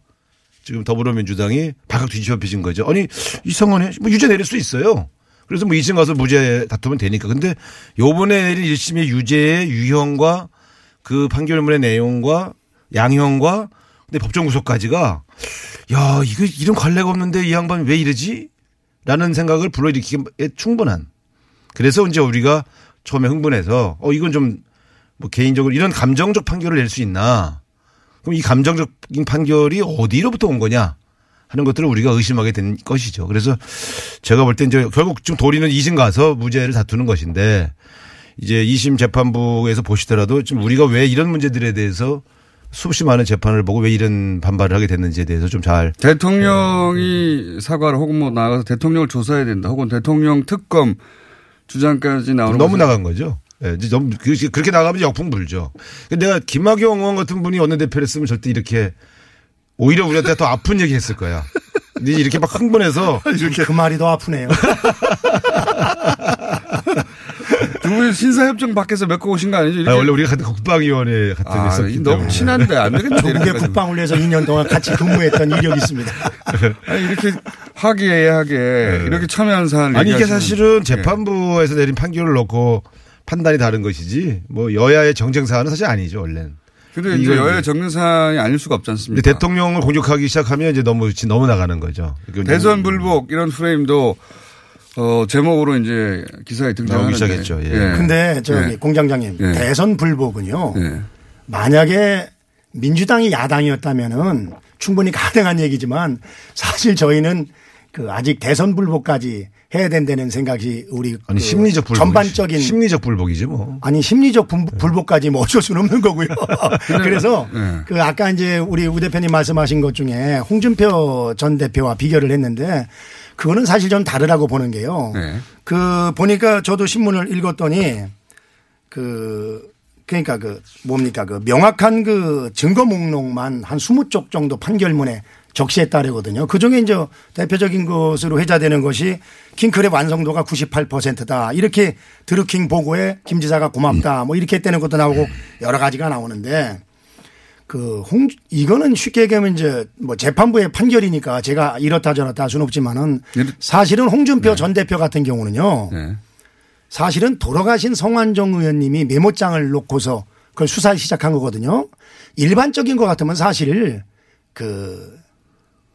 지금 더불어민주당이 뒤집어 펴진 거죠. 아니 이상하네. 뭐 유죄 내릴 수 있어요. 그래서 뭐 2심 가서 무죄 다투면 되니까. 근데 요번에 내린 1심의 유죄의 유형과 그 판결문의 내용과 양형과 근데 법정 구속까지가 야, 이거 이런 관례가 없는데 이 양반 왜 이러지? 라는 생각을 불러일으키기에 충분한. 그래서 이제 우리가 처음에 흥분해서 어, 이건 좀 뭐 개인적으로 이런 감정적 판결을 낼 수 있나. 그럼 이 감정적인 판결이 어디로부터 온 거냐 하는 것들을 우리가 의심하게 된 것이죠. 그래서 제가 볼 때 이제 결국 지금 도리는 2심 가서 무죄를 다투는 것인데 이제 2심 재판부에서 보시더라도 지금 우리가 왜 이런 문제들에 대해서 수없이 많은 재판을 보고 왜 이런 반발을 하게 됐는지에 대해서 좀 잘 대통령이 사과를 혹은 뭐 나가서 대통령을 조사해야 된다. 혹은 대통령 특검 주장까지 나오는 너무 나간 거죠. 예, 이제 너무 그- 그렇게 나가면 역풍 불죠. 근데 내가 김학용 의원 같은 분이 원내대표를 했으면 절대 이렇게 오히려 우리한테 더 아픈 얘기 했을 거야. 이렇게 막 흥분해서 그 말이 더 아프네요. 두 분이 신사협정 밖에서 메꿔 오신 거 아니죠? 이렇게- 아, 원래 우리가 같은 국방위원회 같은 데 아, 있었기 너무 때문에. 친한데 안 되겠는데. 조국의. 국방을 위해서 2년 동안 같이 근무했던 이력이 있습니다. 아니, 이렇게 화기애애하게 이렇게 참여한 사안을 네. 아니 이게 사실은 재판부에서 내린 판결을 놓고 판단이 다른 것이지 뭐 여야의 정쟁 사안은 사실 아니죠 원래는. 근데 이제 여야 사안이 아닐 수가 없지 않습니까? 대통령을 공격하기 시작하면 이제 너무 너무 나가는 거죠. 대선 불복 이런 프레임도 어, 제목으로 이제 기사에 등장하는데. 나오기 시작했죠. 예. 근데 저기 예. 공장장님 예. 대선 불복은요. 예. 만약에 민주당이 야당이었다면은 충분히 가능한 얘기지만 사실 저희는 그 아직 대선 불복까지 해야 된다는 생각이 우리 아니 그 심리적 불복 전반적인 심리적 불복이지 뭐. 아니 심리적 분- 불복까지 뭐 어쩔 수는 없는 거고요. 그래서 네. 그 아까 이제 우리 우 대표님 말씀하신 것 중에 홍준표 전 대표와 비교를 했는데 그거는 사실 좀 다르다고 보는 게요. 네. 그 보니까 저도 신문을 읽었더니 그 그러니까 그 뭡니까 그 명확한 그 증거 목록만 한 20쪽 정도 판결문에 적시했다래거든요. 그 중에 이제 대표적인 것으로 회자되는 것이 킹크랩 완성도가 98%다. 이렇게 드루킹 보고에 김 지사가 고맙다. 뭐 이렇게 했다는 것도 나오고 여러 가지가 나오는데 그 홍, 이거는 쉽게 얘기하면 이제 뭐 재판부의 판결이니까 제가 이렇다 저렇다 할 수는 없지만은 사실은 홍준표 전 대표 같은 경우는요. 네. 사실은 돌아가신 성완종 의원님이 메모장을 놓고서 그걸 수사를 시작한 거거든요. 일반적인 것 같으면 사실 그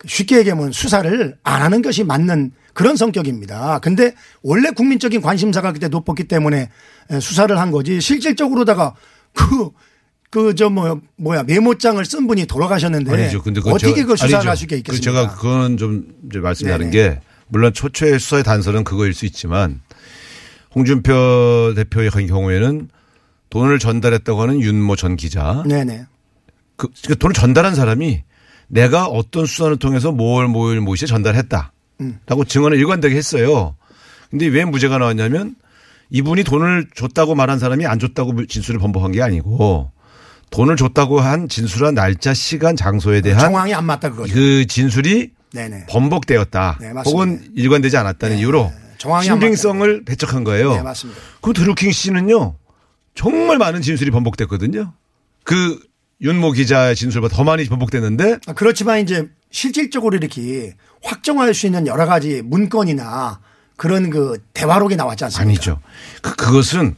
쉽게 얘기하면 수사를 안 하는 것이 맞는 그런 성격입니다. 근데 원래 국민적인 관심사가 그때 높았기 때문에 수사를 한 거지 실질적으로다가 그 그 저뭐 뭐야 메모장을 쓴 분이 돌아가셨는데 아니죠. 근데 어떻게 그 수사를. 할 수가 그 있겠습니까? 제가 그건 좀 네네. 게 물론 초초의 수사의 단서는 그거일 수 있지만 홍준표 대표의 경우에는 돈을 전달했다고 하는 윤모 전 기자 네네. 그, 그 돈을 전달한 사람이 내가 어떤 수단을 통해서 뭘 모일 모시에 전달했다. 음. 라고 증언을 일관되게 했어요. 근데 왜 무죄가 나왔냐면 이분이 돈을 줬다고 말한 사람이 안 줬다고 진술을 번복한 게 아니고 돈을 줬다고 한 진술한 날짜, 시간, 장소에 대한 정황이 안 맞다 그거죠. 그 진술이 네네. 번복되었다. 네. 혹은 일관되지 않았다는 이유로 정황이 안 신빙성을 배척한 거예요. 네, 맞습니다. 그 드루킹 씨는요 정말 많은 진술이 번복됐거든요. 그 윤모 기자의 진술보다 더 많이 번복됐는데 아, 그렇지만 이제 실질적으로 이렇게 확정할 수 있는 여러 가지 문건이나 그런 그 대화록이 나왔지 않습니까? 아니죠. 그, 그것은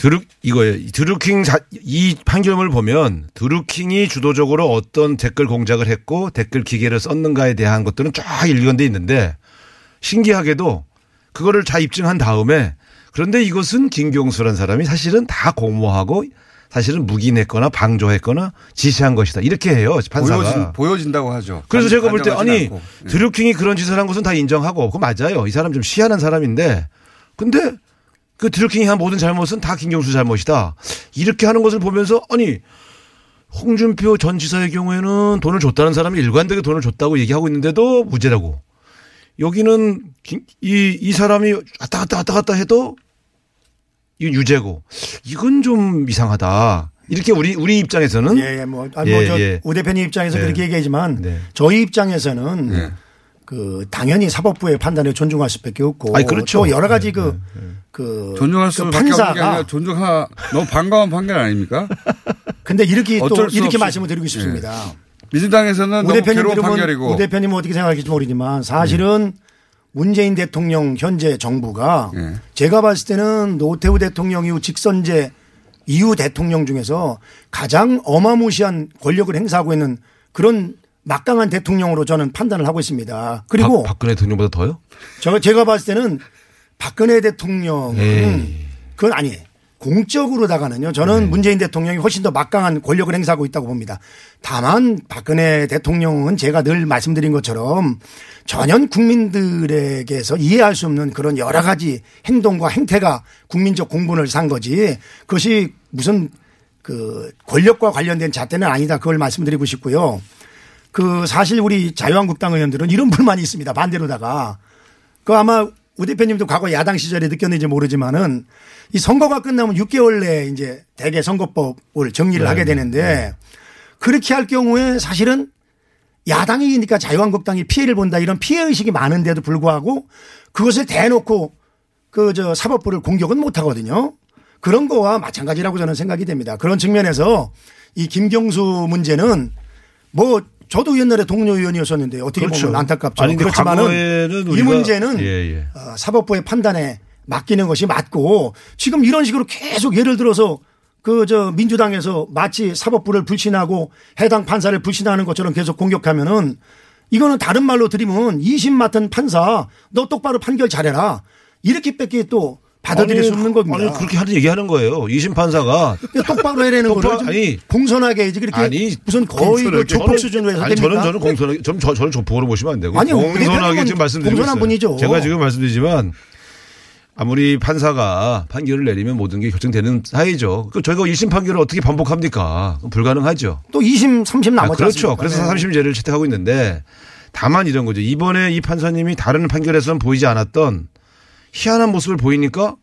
드루, 이거예요. 이 드루킹 자, 이 판결문을 보면 드루킹이 주도적으로 어떤 댓글 공작을 했고 댓글 기계를 썼는가에 대한 것들은 쫙 일관돼 있는데 신기하게도 그거를 다 입증한 다음에 그런데 이것은 김경수란 사람이 사실은 다 공모하고 사실은 묵인했거나 방조했거나 지시한 것이다. 이렇게 해요. 판사가. 보여진, 보여진다고 하죠. 그래서 반- 제가 볼 때 아니 않고. 예. 드루킹이 그런 짓을 한 것은 다 인정하고 그 맞아요. 이 사람 좀 시한한 사람인데 근데 그 드루킹이 한 모든 잘못은 다 김경수 잘못이다. 이렇게 하는 것을 보면서 아니 홍준표 전 지사의 경우에는 돈을 줬다는 사람이 일관되게 돈을 줬다고 얘기하고 있는데도 무죄라고. 여기는 김- 이, 이 사람이 왔다 갔다 왔다 갔다 해도 이건 유죄고 이건 좀 이상하다. 이렇게 우리 우리 입장에서는 예, 예, 뭐, 아, 예, 뭐, 저, 예. 우 대표님 입장에서 네. 그렇게 얘기하지만 네. 저희 입장에서는 네. 그 당연히 사법부의 판단을 존중할 수밖에 없고 아니, 그렇죠. 또 여러 가지 그, 그, 존중할 그 수밖에 없는 게 아니라 판사가 존중하 너무 반가운 판결 아닙니까? 근데 이렇게 또수 이렇게 없이. 말씀을 드리고 싶습니다. 민주당에서는 우 대표님 괴로운 우 대표님은 어떻게 생각할지 모르지만 사실은 문재인 대통령 현재 정부가 예. 제가 봤을 때는 노태우 대통령 이후 직선제 이후 대통령 중에서 가장 어마무시한 권력을 행사하고 있는 그런 막강한 대통령으로 저는 판단을 하고 있습니다. 그리고 박, 박근혜 대통령보다 더요? 저 제가 봤을 때는 박근혜 대통령은 에이. 그건 아니에요. 공적으로 다가는요. 저는 문재인 대통령이 훨씬 더 막강한 권력을 행사하고 있다고 봅니다. 다만 박근혜 대통령은 제가 늘 말씀드린 것처럼 전혀 국민들에게서 이해할 수 없는 그런 여러 가지 행동과 행태가 국민적 공분을 산 거지 그것이 무슨 그 권력과 관련된 잣대는 아니다. 그걸 말씀드리고 싶고요. 그 사실 우리 자유한국당 의원들은 이런 불만이 있습니다. 반대로다가 그 아마 우 대표님도 과거 야당 시절에 느꼈는지 모르지만은 이 선거가 끝나면 6개월 내에 이제 대개 선거법을 정리를 네, 하게 되는데 그렇게 할 경우에 사실은 야당이니까 자유한국당이 피해를 본다 이런 피해 의식이 많은데도 불구하고 그것을 대놓고 그 저 사법부를 공격은 못 하거든요. 그런 거와 마찬가지라고 저는 생각이 됩니다. 그런 측면에서 이 김경수 문제는 뭐 저도 옛날에 동료 의원이었었는데 어떻게 그렇죠. 보면 안타깝죠. 아니, 그렇지만은 이 문제는 예, 예. 어, 사법부의 판단에 맡기는 것이 맞고 지금 이런 식으로 계속 예를 들어서 그 저 민주당에서 마치 사법부를 불신하고 해당 판사를 불신하는 것처럼 계속 공격하면은 이거는 다른 말로 드리면 이심 맡은 판사 너 똑바로 판결 잘해라 이렇게밖에 또 받아들일 수 없는 겁니다. 아니 그렇게 하는 얘기하는 거예요. 이심 판사가 똑바로 해내는 거를 좀 아니 공손하게 이제 그렇게 아니 무슨 거의 그 조폭 수준으로 해서 아니 됩니까? 저는 저는 공손하게 좀 저, 저를 조폭으로 보시면 안 되고 아니요, 우리 공손하게 지금 말씀드리고 공손한 있어요. 분이죠. 제가 지금 말씀드리지만 아무리 판사가 판결을 내리면 모든 게 결정되는 사이죠. 그 저희가 1심 판결을 어떻게 반복합니까? 불가능하죠. 또 2심, 3심 아, 남았지 그렇죠. 않습니까? 그래서 네. 3심제를 채택하고 있는데 다만 이런 거죠. 이번에 이 판사님이 다른 판결에서는 보이지 않았던 희한한 모습을 보이니까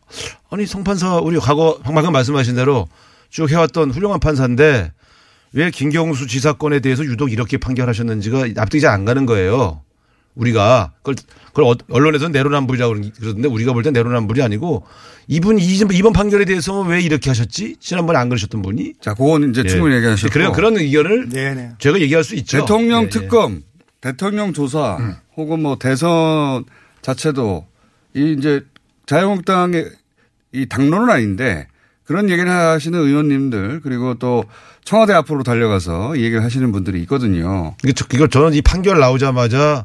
아니 성판사 우리 과거 방금 말씀하신 대로 쭉 해왔던 훌륭한 판사인데 왜 김경수 지사 건에 대해서 유독 이렇게 판결하셨는지가 납득이 잘 안 가는 거예요. 우리가 그걸, 그걸 어- 언론에서는 내로남불이라고 그러는데 우리가 볼땐 내로남불이 아니고 이분 이번 이번 판결에 대해서 왜 이렇게 하셨지? 지난번에 안 그러셨던 분이? 자, 그건 이제 충분히 얘기하셨고. 그런 그런 의견을 네네. 제가 얘기할 수 있죠. 대통령 예, 예. 특검, 대통령 조사, 혹은 뭐 대선 자체도 이 이제 자유한국당의 이 당론은 아닌데 그런 얘기를 하시는 의원님들 그리고 또 청와대 앞으로 달려가서 이 얘기를 하시는 분들이 있거든요. 저- 이걸 저는 이 판결 나오자마자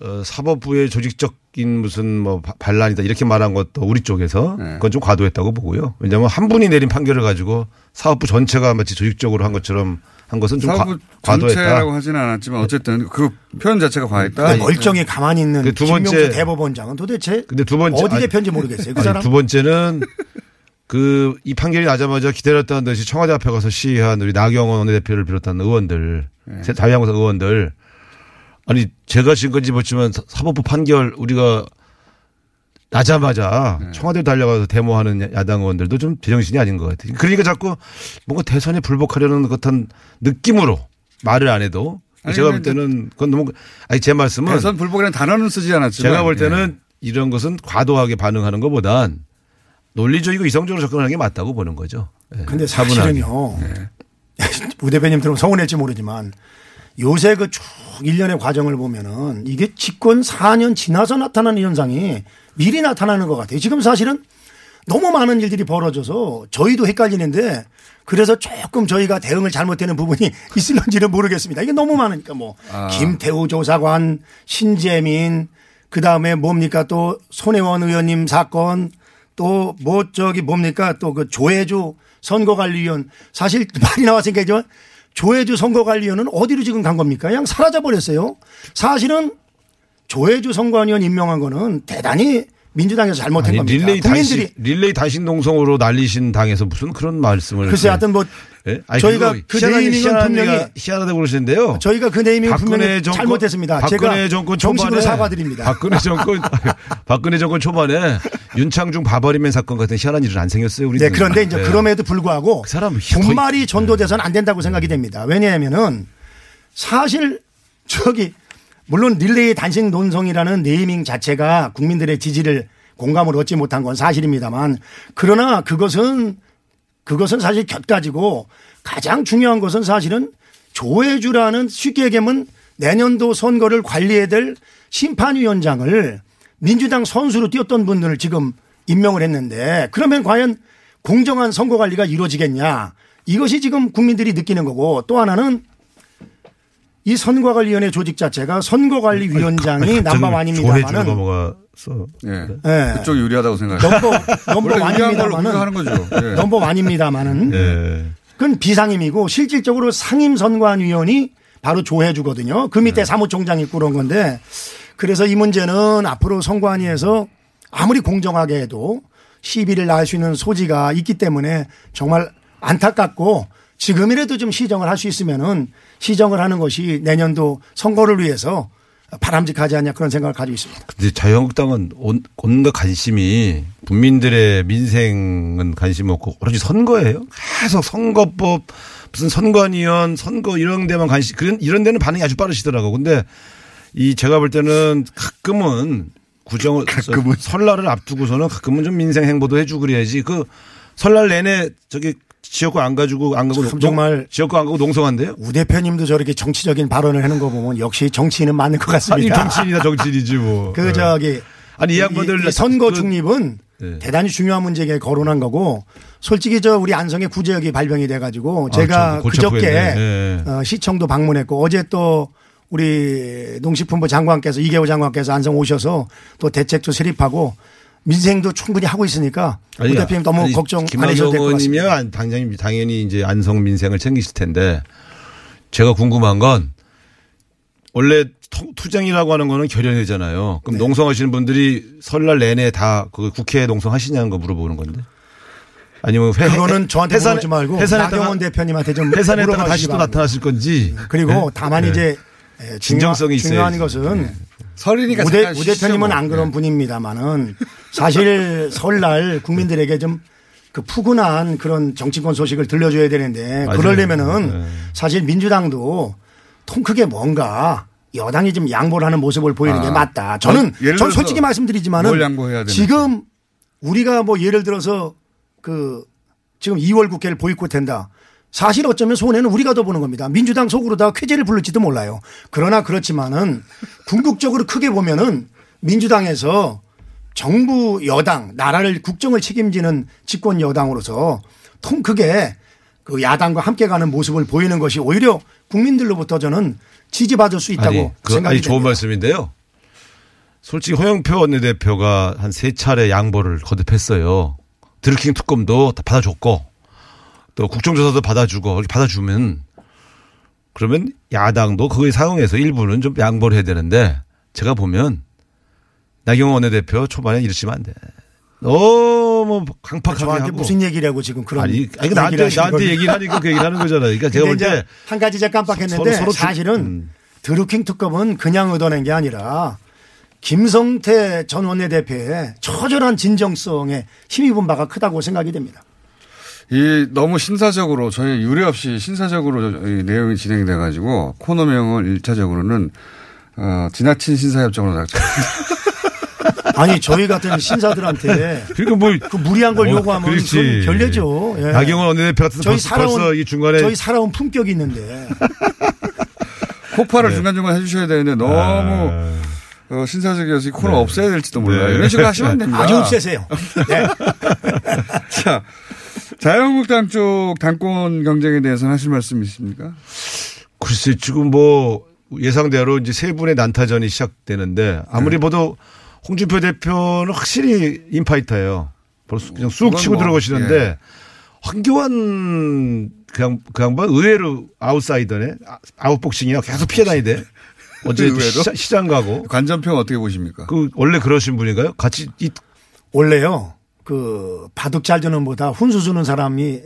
어, 사법부의 조직적인 무슨 뭐 바- 반란이다 이렇게 말한 것도 우리 쪽에서 네. 그건 좀 과도했다고 보고요. 왜냐하면 한 분이 내린 판결을 가지고 사법부 전체가 마치 조직적으로 한 것처럼 한 것은 좀 과, 사부 과도했다. 전체라고 하지는 않았지만 어쨌든 그 표현 자체가 과했다. 그 멀쩡히 가만히 있는 그두 번째- 김명수 대법원장은 도대체 근데 두 번째 어디 아니, 대표인지 모르겠어요. 그 아니, 사람 두 번째는 그 이 판결이 나자마자 기다렸다는 듯이 청와대 앞에 가서 시위한 우리 나경원 원내대표를 비롯한 의원들, 네. 자유한국당 의원들 아니 제가 지금까지 봤지만 사- 사법부 판결 우리가 나자마자 네. 청와대 달려가서 데모하는 야- 야당 의원들도 좀 제정신이 아닌 것 같아요. 그러니까 자꾸 뭔가 대선에 불복하려는 것 같은 느낌으로 말을 안 해도 아니, 제가 볼 때는 그건 너무 아니 제 말씀은 대선 불복이라는 단어는 쓰지 않았지만 제가 볼 예. 때는 이런 것은 과도하게 반응하는 것보단 논리적이고 이성적으로 접근하는 게 맞다고 보는 거죠. 예, 근데 차분하게. 사실은요. 우 대표님 들으면 서운할지 모르지만 요새 그 쭉 일련의 과정을 보면은 이게 집권 4년 지나서 나타나는 현상이 미리 나타나는 것 같아요. 지금 사실은 너무 많은 일들이 벌어져서 저희도 헷갈리는데 그래서 조금 저희가 대응을 잘못되는 부분이 있을런지는 모르겠습니다. 이게 너무 많으니까 뭐 아. 김태우 조사관, 신재민, 그 다음에 뭡니까 또 손혜원 의원님 사건 또 뭐 저기 뭡니까 또 그 조혜주 선거관리위원 사실 말이 나왔으니까 조혜주 선거관리위원은 어디로 지금 간 겁니까? 그냥 사라져 버렸어요. 사실은 조혜주 선관위원 임명한 거는 대단히 민주당에서 잘못한 아니, 겁니다. 릴레이 국민들이 단신 릴레이 단신 동성으로 날리신 당에서 무슨 그런 말씀을 글쎄 하여튼 뭐 예? 아니, 저희가 그 네이밍은 분명히 희한하다고 그러시는데요. 저희가 그 네이밍 박근혜 분명히 정권- 잘못했습니다. 박근혜 제가 정권 정식으로 사과드립니다. 박근혜 정권 박근혜 정권 초반에 윤창중 바버리맨 사건 같은 희한한 일은 안 생겼어요. 우리 네, 그런데 이제 그럼에도 불구하고 사람 본말이 전도돼서는 안 된다고 생각이 됩니다. 왜냐하면은 사실 저기 물론 릴레이 단신 논성이라는 네이밍 자체가 국민들의 지지를 공감을 얻지 못한 건 사실입니다만 그러나 그것은 그것은 사실 곁가지고 가장 중요한 것은 사실은 조혜주라는 쉽게 얘기하면 내년도 선거를 관리해야 될 심판위원장을 민주당 선수로 뛰었던 분들을 지금 임명을 했는데 그러면 과연 공정한 선거 관리가 이루어지겠냐. 이것이 지금 국민들이 느끼는 거고 또 하나는 이 선거관리위원회 조직 자체가 선거관리위원장이 원입니다만은 넘어가서 예. 예. 그쪽이 유리하다고 생각해요. 넘버 넘버 하는 거죠. 예. 넘버 원입니다만은 예. 그건 비상임이고 실질적으로 상임선관위원이 바로 조해주거든요. 그 밑에 사무총장이 있고 그런 건데 그래서 이 문제는 앞으로 선관위에서 아무리 공정하게 해도 시비를 낳을 수 있는 소지가 있기 때문에 정말 안타깝고 지금이라도 좀 시정을 할 수 있으면은 시정을 하는 것이 내년도 선거를 위해서 바람직하지 않냐 그런 생각을 가지고 있습니다. 근데 자유한국당은 온- 온갖 관심이 국민들의 민생은 관심 없고 오로지 선거예요. 계속 선거법 무슨 선관위원 선거 이런 데만 관심 그런 이런 데는 반응이 아주 빠르시더라고. 근데 이 제가 볼 때는 가끔은 구정을 가끔은 설날을 앞두고서는 가끔은 좀 민생 행보도 해주고 그래야지 그 설날 내내 저기 지역구 안 가지고 안 가고 참 정말 지역구 안 가고 농성한대요. 우 대표님도 저렇게 정치적인 발언을 하는 거 보면 역시 정치인은 맞는 것 아니 같습니다. 정치인이나 정치인이지 뭐. 그 저기 아니 이 양반들 이 선거 그- 중립은 네. 대단히 중요한 문제에 거론한 거고 솔직히 저 우리 안성의 구제역이 발병이 돼 가지고 제가 아, 저 골치 그저께. 예. 어, 시청도 방문했고 어제 또 우리 농식품부 장관께서 이개호 장관께서 안성 오셔서 또 대책도 수립하고 민생도 충분히 하고 있으니까 우 대표님 너무 아니, 걱정 안 하셔도 될 것 같습니다. 의원이면 당연히, 당연히 이제 안성 민생을 챙기실 텐데 제가 궁금한 건 원래 투- 투쟁이라고 하는 거는 결연이잖아요. 그럼 네. 농성하시는 분들이 설날 내내 다 그 국회 농성하시냐는 거 물어보는 건데. 아니면 회, 그거는 저한테 물어보지 말고 나경원 대표님한테 좀 해산했다가 물어봐 다시 또. 나타나실 건지. 그리고 네? 다만 네. 이제 에, 진정성이 중요한, 있어야지. 중요한 것은 네. 설이니까 우, 대, 잠깐 우 대표님은 쉬시죠, 안 뭐. 그런 네. 분입니다만은 사실 설날 국민들에게 좀 그 푸근한 그런 정치권 소식을 들려줘야 되는데 맞아요. 그러려면은 네. 사실 민주당도 통 크게 뭔가 여당이 좀 양보를 하는 모습을 보이는 아. 게 맞다. 저는 전 들어서 솔직히 말씀드리지만은. 지금 우리가 뭐 예를 들어서 그 지금 2월 국회를 보이콧한다. 사실 어쩌면 손해는 우리가 더 보는 겁니다. 민주당 속으로 다 쾌재를 부를지도 몰라요. 그러나 그렇지만은 궁극적으로 크게 보면은 민주당에서 정부 여당 나라를 국정을 책임지는 집권 여당으로서 통 크게 그 야당과 함께 가는 모습을 보이는 것이 오히려 국민들로부터 저는 지지받을 수 있다고 아니, 그, 생각이 아니 좋은 됩니다. 말씀인데요. 솔직히 홍영표 원내대표가 한 세 차례 양보를 거듭했어요. 드루킹 특검도 다 받아줬고 또 국정조사도 받아주고 받아주면 그러면 야당도 그거에 사용해서 일부는 좀 양보를 해야 되는데 제가 보면 나경원 원내대표 초반에 이러시면 안 돼. 너무 강팍하게 저한테 하고 무슨 얘기라고 지금 그런 아니, 아니 얘기를 나한테 하시는 나한테? 얘기를 하니까 그 얘기를 하는 거잖아요. 그러니까 제가 볼 때 한 가지 제가 깜빡했는데 서로- 서로 주- 사실은 음. 드루킹 특검은 그냥 얻어낸 게 아니라 김성태 전 원내대표의 처절한 진정성에 힘입은 바가 크다고 생각이 됩니다. 이 너무 신사적으로 저희 유례 없이 신사적으로 저- 이 내용이 진행이 돼가지고 코너명을 1차적으로는 어, 지나친 신사협정으로 놨죠. 아니 저희 같은 신사들한테 그러니까 뭐 그 무리한 걸 뭐, 요구하면 그렇지. 그건 결례죠. 예. 나경원 원내대표 같은 저희 벌써, 살아온 벌써 이 중간에 저희 살아온 품격이 있는데 폭발을 네. 중간중간 해주셔야 되는데 너무 아. 어, 신사적이어서 이 코너 네. 없애야 될지도 몰라요. 네. 이런 식으로 하시면 안 됩니다. 아주 세세요. 네. 자, 자유한국당 쪽 당권 경쟁에 대해서는 하실 말씀 있습니까? 글쎄 지금 뭐 예상대로 이제 세 분의 난타전이 시작되는데 아무리 봐도 홍준표 대표는 확실히 인파이터예요. 벌써 그냥 쑥 치고 뭐, 들어가시는데 예. 황교안 그냥 그 양반 의외로 아웃사이더네. 아- 아웃복싱이야. 계속 피해 다니대. 어제 시장 가고 관전평 어떻게 보십니까? 그 원래 그러신 분인가요? 같이 이 원래요. 그 바둑 잘 두는 보다 훈수 주는 사람이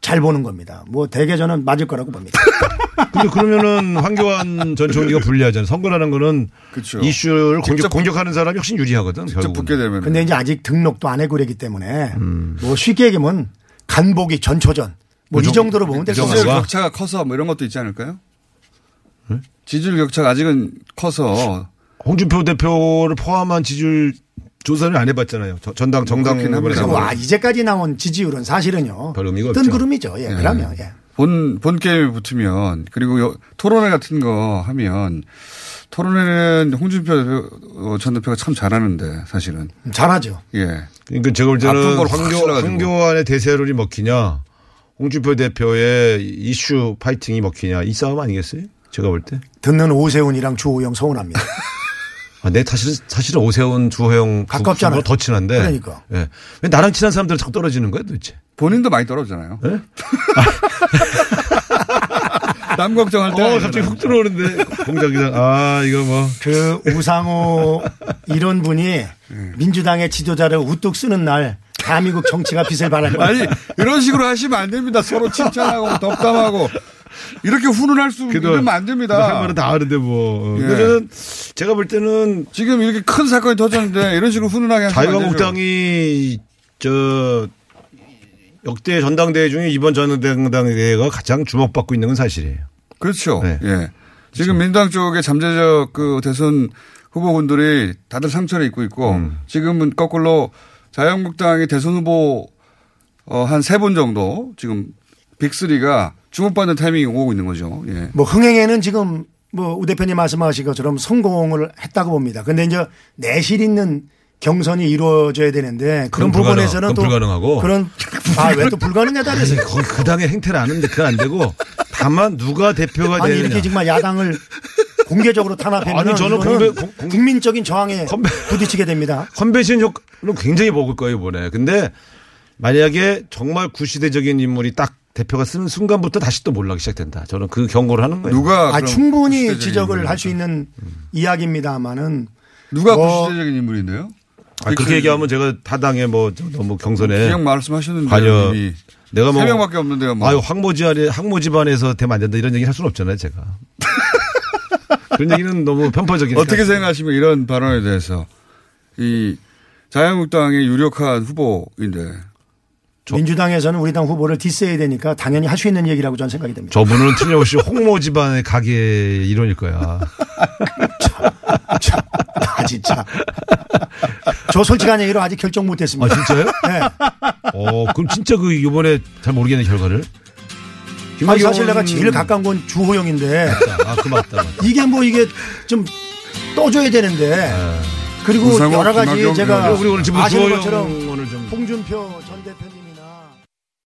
잘 보는 겁니다. 뭐 대개 저는 맞을 거라고 봅니다. 근데 그러면은 황교안 전 총리가 불리하잖아요. 선거라는 거는 그렇죠. 이슈를 공격, 직접 공격하는 사람이 훨씬 유리하거든. 직접. 붙게 되면. 근데 이제 아직 등록도 안 해고 그랬기 때문에 음. 뭐 쉽게 얘기하면 간보기 전초전 뭐이 그 정도로 보면 될것 지지율. 격차가 커서 뭐 이런 것도 있지 않을까요? 지지율 격차가 아직은 커서 홍준표 대표를 포함한 지지율 조사를 안 해봤잖아요. 저- 전당 정당 선거. 아, 이제까지 나온 지지율은 사실은요. 별 의미가 뜬 없죠. 구름이죠. 예, 네. 그러면 예. 본, 본 게임에 붙으면 그리고 요- 토론회 같은 거 하면 토론회는 홍준표 어, 전 대표가 참 잘하는데 사실은. 잘하죠. 예. 그러니까 제가 볼 때는 황교. 황교안의 대세론이 먹히냐, 홍준표 대표의 이슈 파이팅이 먹히냐, 이 싸움 아니겠어요? 제가 볼 때. 듣는 오세훈이랑 주호영 서운합니다. 아, 내 사실, 사실은 오세훈, 주호영. 가깝잖아요. 더 친한데. 그러니까. 예. 왜 나랑 친한 사람들 자꾸 떨어지는 거야 도대체? 본인도 많이 떨어지잖아요. 예? 남 걱정할 때. 어, 갑자기 훅 들어오는데. 공장기장. 아, 이거 뭐. 그 우상호 이런 분이 민주당의 지도자를 우뚝 쓰는 날 대한민국 정치가 빛을 발할 거예요. 아니, 이런 식으로 하시면 안 됩니다. 서로 칭찬하고 덕담하고. 이렇게 훈훈할 수 있으면 안 됩니다. 할 말은 다 하는데 뭐. 예. 그래는 제가 볼 때는 지금 이렇게 큰 사건이 터졌는데 이런 식으로 훈훈하게. 자유한국당이 저 역대 전당대회 중에 이번 전당대회가 가장 주목받고 있는 건 사실이에요. 그렇죠. 네. 예. 지금 민당 쪽의 잠재적 그 대선 후보군들이 다들 상처를 입고 있고 음. 지금은 거꾸로 자유한국당의 대선 후보 어, 한 세 분 정도 지금 빅3가 주목받는 타이밍이 오고 있는 거죠. 예. 뭐 흥행에는 지금 뭐 우 대표님 말씀하신 것처럼 성공을 했다고 봅니다. 근데 이제 내실 있는 경선이 이루어져야 되는데 그런 불가능- 부분에서는 그건 또 불가능하고. 그런 아 왜 또 불가능하다 그래서 거기 그 당의 행태를 아는데 그건 안 되고 다만 누가 대표가 아니 되느냐. 이렇게 정말 야당을 공개적으로 탄압하면 아니, 저는 공개- 공- 공- 국민적인 저항에 부딪히게 됩니다. 컨벤션 효과는 굉장히 먹을 거예요, 이번에. 근데 만약에 정말 구시대적인 인물이 딱 대표가 쓰는 순간부터 다시 또 몰락이 시작된다. 저는 그 경고를 하는 거예요. 누가 아, 충분히 지적을? 할 수 있는 이야기입니다만은 누가 뭐- 구시대적인 인물인데요? 아, 그렇게 얘기하면 제가 타당에 뭐 저- 너무 경선에 그냥 말씀하셨는데 관여 내가 뭐세 명밖에 없는데요. 뭐. 아유 황모 집안에 황모 집안에서 되면 안 된다 이런 얘기 할 수는 없잖아요, 제가. 그런 얘기는 너무 편파적인. 어떻게 생각하시면 이런 발언에 대해서 이 자유한국당의 유력한 후보인데 민주당에서는 우리 당 후보를 디스해야 되니까 당연히 할 수 있는 얘기라고 저는 생각이 됩니다. 저분은 틀림없이 홍모 집안의 가게 일원일 거야. 아 진짜. 저 솔직한 얘기로 아직 결정 못했습니다. 아 진짜요? 네. 어 그럼 진짜 그 이번에 잘 모르겠는 결과를. 아니 사실 내가 제일 가까운 건 주호영인데 아, 그 맞다. 맞다. 이게 뭐 이게 좀 떠줘야 되는데 그리고 우상호, 여러 가지 제가. 우리 오늘 지금 아시는 주호영 것처럼 오늘 좀 홍준표 전 대표님